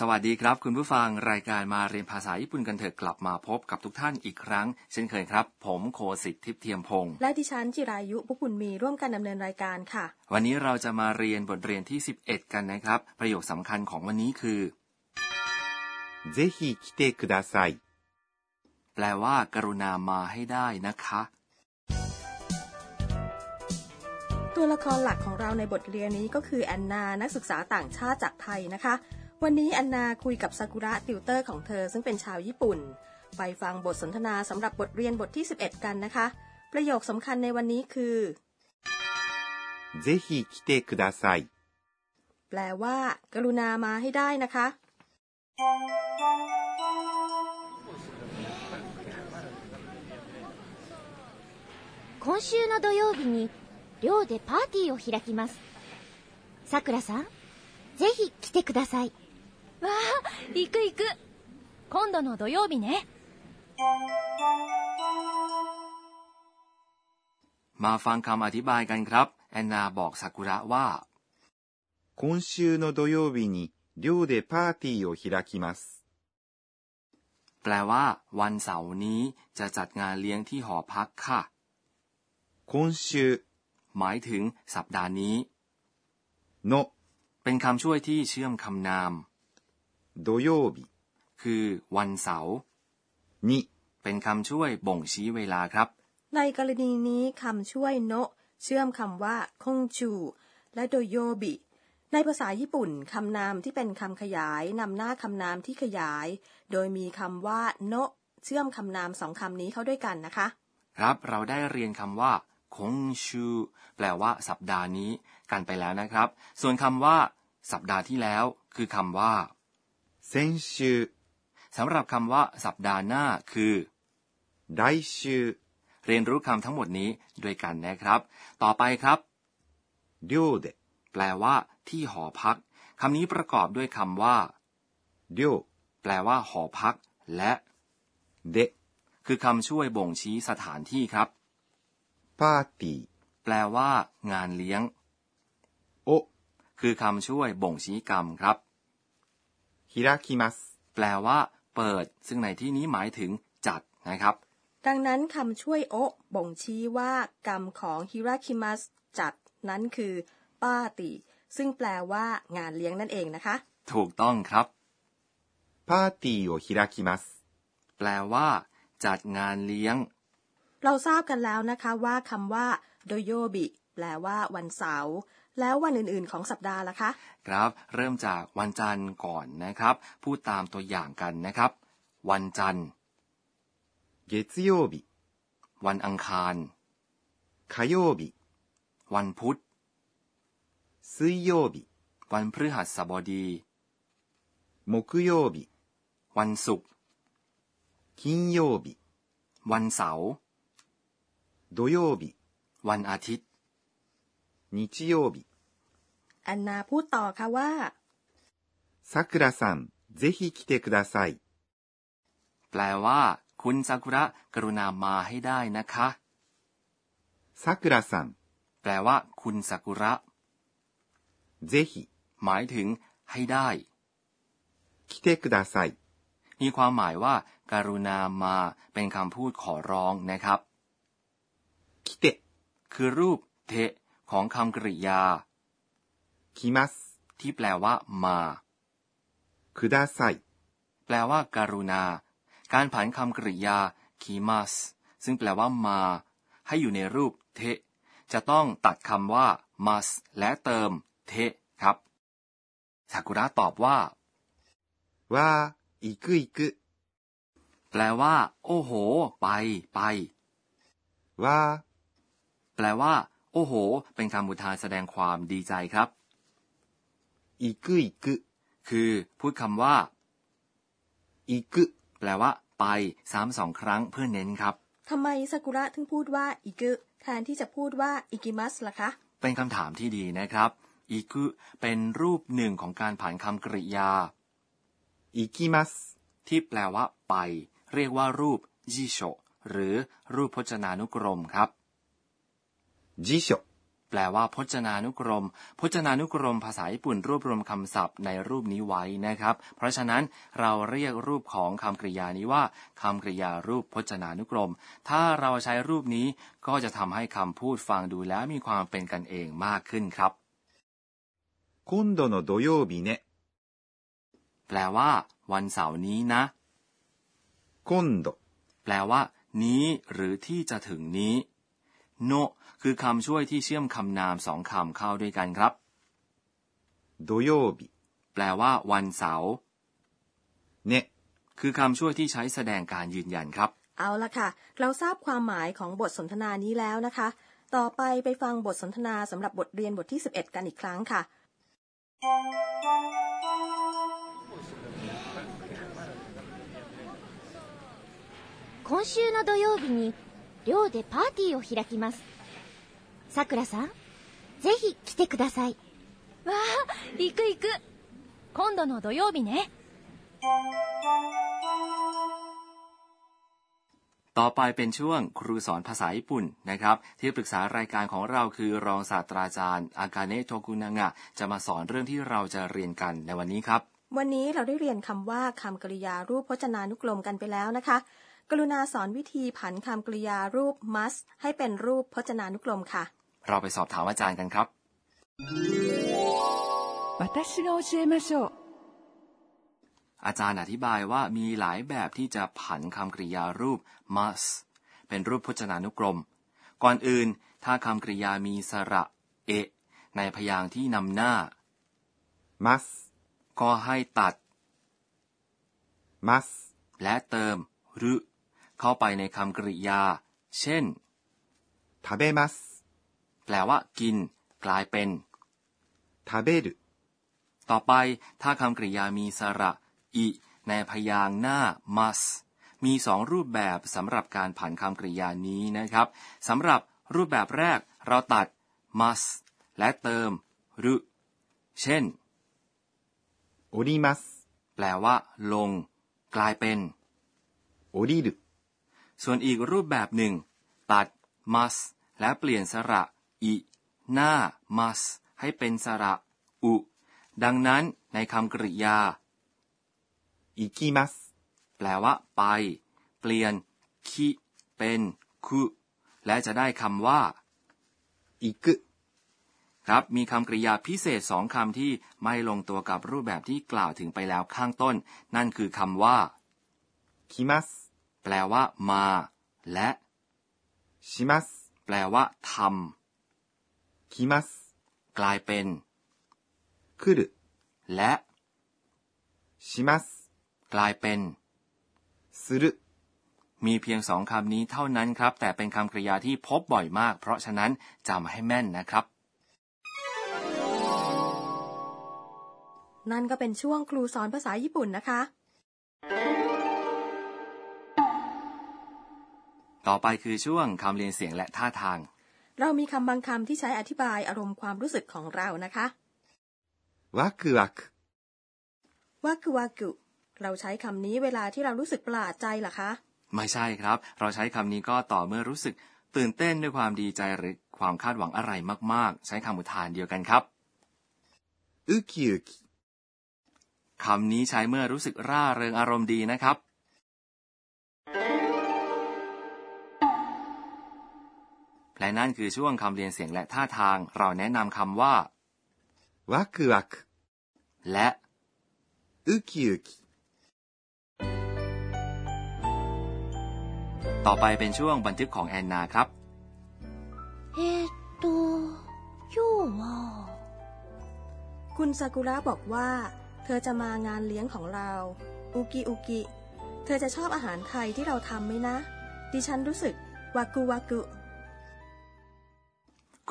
สวัสดีครับ คุณผู้ฟังรายการมาเรียนภาษาญี่ปุ่นกันเถอะกลับมาพบกับทุกท่านอีกครั้ง เช่นเคยครับ ผมโคสิทธิ์ทิพย์เทียมพงศ์ และดิฉันจิรายุพุกุลมีร่วมกันดำเนินรายการค่ะ วันนี้เราจะมาเรียนบทเรียนที่ 11 กันนะครับ ประโยคสำคัญของวันนี้คือ ぜひ来てください。 แปลว่า กรุณามาให้ได้นะคะ ตัวละครหลักของเราในบทเรียนนี้ก็คือแอนนา นักศึกษาต่างชาติจากไทยนะคะ วันนี้แอนนาคุยกับซากุระติวเตอร์ของเธอซึ่งเป็นชาวญี่ปุ่น ไปฟังบทสนทนาสำหรับบทเรียนบทที่ 11 กันนะคะ ประโยคสำคัญในวันนี้คือ ぜひ来てください。 แปลว่า กรุณามาให้ได้นะคะ 今週の土曜日に寮でパーティーを開きますさくらさんぜひ来てください わあ行く行く今度の土曜日ね มาฟังคำอธิบายกันครับ แอนนาบอกซากุระว่า 今週の土曜日に寮でパーティーを開きます。 แปลว่า วันเสาร์นี้จะจัดงานเลี้ยงที่หอพักค่ะ 今週 หมายถึง สัปดาห์นี้ の เป็นคำช่วยที่เชื่อมคำนาม โดโยบิคือวันเสาร์นิเป็นคำช่วยบ่งชี้เวลาครับ ในกรณีนี้คำช่วยโนะเชื่อมคำว่าคงจู และโดโยบิ ในภาษาญี่ปุ่นคำนามที่เป็นคำขยายนำหน้าคำนามที่ขยาย โดยมีคำว่าโนะเชื่อมคำนามสองคำนี้เข้าด้วยกันนะคะ ครับเราได้เรียนคำว่าคงชูแปลว่าสัปดาห์นี้ กันไปแล้วนะครับ ส่วนคำว่า สัปดาห์ที่แล้ว คือคำว่า 先週、 สำหรับคำว่า สัปดาห์หน้า คือ 来週、 เรียนรู้คำทั้งหมดนี้ด้วยกันนะครับ ต่อไปครับ 寮で、 แปลว่า ที่หอพักคำนี้ประกอบด้วยคำว่า 寮 แปลว่า หอพัก และ で、 คือคำช่วยบ่งชี้สถานที่ครับ パーティー แปลว่า งานเลี้ยง を คือคำช่วยบ่งชี้กรรมครับ ฮิราคิมัสแปลว่า เปิด ซึ่งในที่นี้หมายถึงจัดนะครับ ดังนั้นคำช่วยโอบ่งชี้ว่ากรรมของฮิราคิมัสจัดนั้นคือป้าติ ซึ่งแปลว่างานเลี้ยงนั่นเองนะคะ ถูกต้องครับปาติโอฮิราคิมัสแปลว่า จัดงานเลี้ยง เราทราบกันแล้วนะคะว่าคำว่าโดโยบิแปลว่าวันเสาร์ แล้ววันอื่นๆของสัปดาห์ล่ะคะ ครับ เริ่มจากวันจันทร์ก่อนนะครับ พูดตามตัวอย่างกันนะครับ วันจันทร์ 月曜日、 วันอังคาร 火曜日、 วันพุธ 水曜日、 วันพฤหัสบดี 木曜日、 วันศุกร์ 金曜日、 วันเสาร์ 土曜日、 วันอาทิตย์ 日曜日。 แอนนาพูดต่อค่ะว่า さくらさん、ぜひ来てください。 แปลว่า คุณซากุระกรุณามาให้ได้นะคะ さくらさん、 แปลว่า คุณซากุระ ぜひ หมายถึง ให้ได้ 来てください。 มีความหมายว่า การุณามา เป็นคำพูดขอร้องนะครับ 来て、 คือรูป เท ของคำกริยาคิมัสที่แปลว่า มาคุดาไซแปลว่าการุณา การผันคำกริยาคิมัสซึ่งแปลว่ามา ให้อยู่ในรูปเท จะต้องตัดคำว่ามาสและเติม เท ครับซากุระตอบว่า ว่าอีกอีกแปลว่า โอ้โห ไป ไป ว่า แปลว่า โอ้โห เป็นคำอุทานแสดงความดีใจครับอีกึอีกึคือพูดคำว่าอีกึแปลว่า ไปสามสองครั้งเพื่อเน้นครับทำไมซากุระถึงพูดว่าอีกึแทนที่จะพูดว่าอิกิมัสล่ะคะ เป็นคำถามที่ดีนะครับอีกึเป็นรูปหนึ่งของการผ่านคำกริยาอิกิมัสที่แปลว่า ไป เรียกว่ารูปยิโชหรือรูปพจนานุกรมครับ 辞書。 แปลว่าพจนานุกรม พจนานุกรมภาษาญี่ปุ่นรวบรวมคำศัพท์ในรูปนี้ไว้นะครับ เพราะฉะนั้นเราเรียกรูปของคำกริยานี้ว่าคำกริยารูปพจนานุกรม ถ้าเราใช้รูปนี้ก็จะทำให้คำพูดฟังดูแล้วมีความเป็นกันเองมากขึ้นครับ 今度の土曜日ね。 แปลว่า วันเสาร์นี้นะ 今度 แปลว่า นี้หรือที่จะถึงนี้ โน คือคำช่วยที่เชื่อมคำนามสองคำเข้าด้วยกันครับ 土曜日 แปลว่า วันเสาร์ ね。 คือคำช่วยที่ใช้แสดงการยืนยันครับ เอาละค่ะ เราทราบความหมายของบทสนทนานี้แล้วนะคะ ต่อไปไปฟังบทสนทนาสำหรับบทเรียนบทที่ 11 กันอีกครั้งค่ะ 今週の土曜日に 寮でパーティーを開きますさくらさんぜひ来てくださいわあ行く行く今度の土曜日ね ต่อไปเป็นช่วงครูสอนภาษาญี่ปุ่นนะครับ ที่ปรึกษารายการของเราคือรองศาสตราจารย์ อากาเนะโทกุนางะ จะมาสอนเรื่องที่เราจะเรียนกันในวันนี้ครับ วันนี้เราได้เรียนคำว่าคำกริยารูปพจนานุกรมกันไปแล้วนะคะ กรุณาสอนวิธีผันคำกริยารูป must ให้เป็นรูปพจนานุกรมค่ะ เราไปสอบถามอาจารย์กันครับอาจารย์อธิบายว่ามีหลายแบบที่จะผันคำกริยารูป must เป็นรูปพจนานุกรม ก่อนอื่น ถ้าคำกริยามีสระ เอะ ในพยางค์ที่นำหน้า must ก็ให้ตัด must และเติม รุ เข้าไปในคำกริยา เช่น 食べます。 แปลว่า กิน กลายเป็น 食べる。 ต่อไป ถ้าคำกริยามีสระอิในพยางค์หน้า must มีสองรูปแบบสำหรับการผันคำกริยานี้นะครับสำหรับรูปแบบแรกเราตัด must และเติมรุเช่น 降ります。 แปลว่า ลง กลายเป็น 降りる。 ส่วนอีกรูปแบบหนึ่ง ตัด must และเปลี่ยนสระอิหน้า must ให้เป็นสระอุ ดังนั้นในคำกริยาอิกิมัสแปลว่า ไป เปลี่ยนคิเป็นคุและจะได้คำว่าอิกครับ มีคำกริยาพิเศษสองคำที่ไม่ลงตัวกับรูปแบบที่กล่าวถึงไปแล้วข้างต้น นั่นคือคำว่าคิมัส แปลว่า มา และ します。 แปลว่าท 来ます。 ำกลายเป็น 来る。 และ します。 กลายเป็น する。 มีเพียงสองคำนี้เท่านั้นครับ แต่เป็นคำกริยาที่พบบ่อยมาก เพราะฉะนั้นจำให้แม่นนะครับ นั่นก็เป็นช่วงครูสอนภาษาญี่ปุ่นนะคะ ต่อไปคือช่วงคำเรียนเสียงและท่าทาง เรามีคำบางคำที่ใช้อธิบายอารมณ์ความรู้สึกของเรานะคะวักวักวักวักุเราใช้คำนี้เวลาที่เรารู้สึกประหลาดใจหรอคะ ไม่ใช่ครับ เราใช้คำนี้ก็ต่อเมื่อรู้สึกตื่นเต้นด้วยความดีใจหรือความคาดหวังอะไรมาก ๆ ใช้คำอุทานเดียวกันครับอุกิอุกคำนี้ใช้เมื่อรู้สึกร่าเริงอารมณ์ดีนะครับ และนั่นคือช่วงคำเรียนเสียงและท่าทาง เราแนะนำคำว่าวักวักและอุกิอุกิต่อไปเป็นช่วงบันทึกของแอนนาครับ เอโตยูวคุณซากุระบอกว่า เธอจะมางานเลี้ยงของเรา อุกิอุกิ เธอจะชอบอาหารไทยที่เราทำไหมนะ ดิฉันรู้สึกวากุวากุ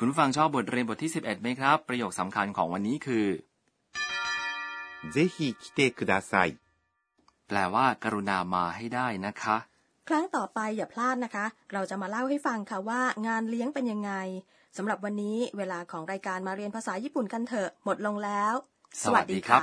คุณผู้ฟังชอบบทเรียนบทที่ 11ไหมครับ ประโยคสำคัญของวันนี้คือ ぜひ来てください。 แปลว่า กรุณามาให้ได้นะคะ ครั้งต่อไปอย่าพลาดนะคะ เราจะมาเล่าให้ฟังค่ะว่างานเลี้ยงเป็นยังไงสำหรับวันนี้เวลาของรายการมาเรียนภาษาญี่ปุ่นกันเถอะหมดลงแล้ว สวัสดีครับ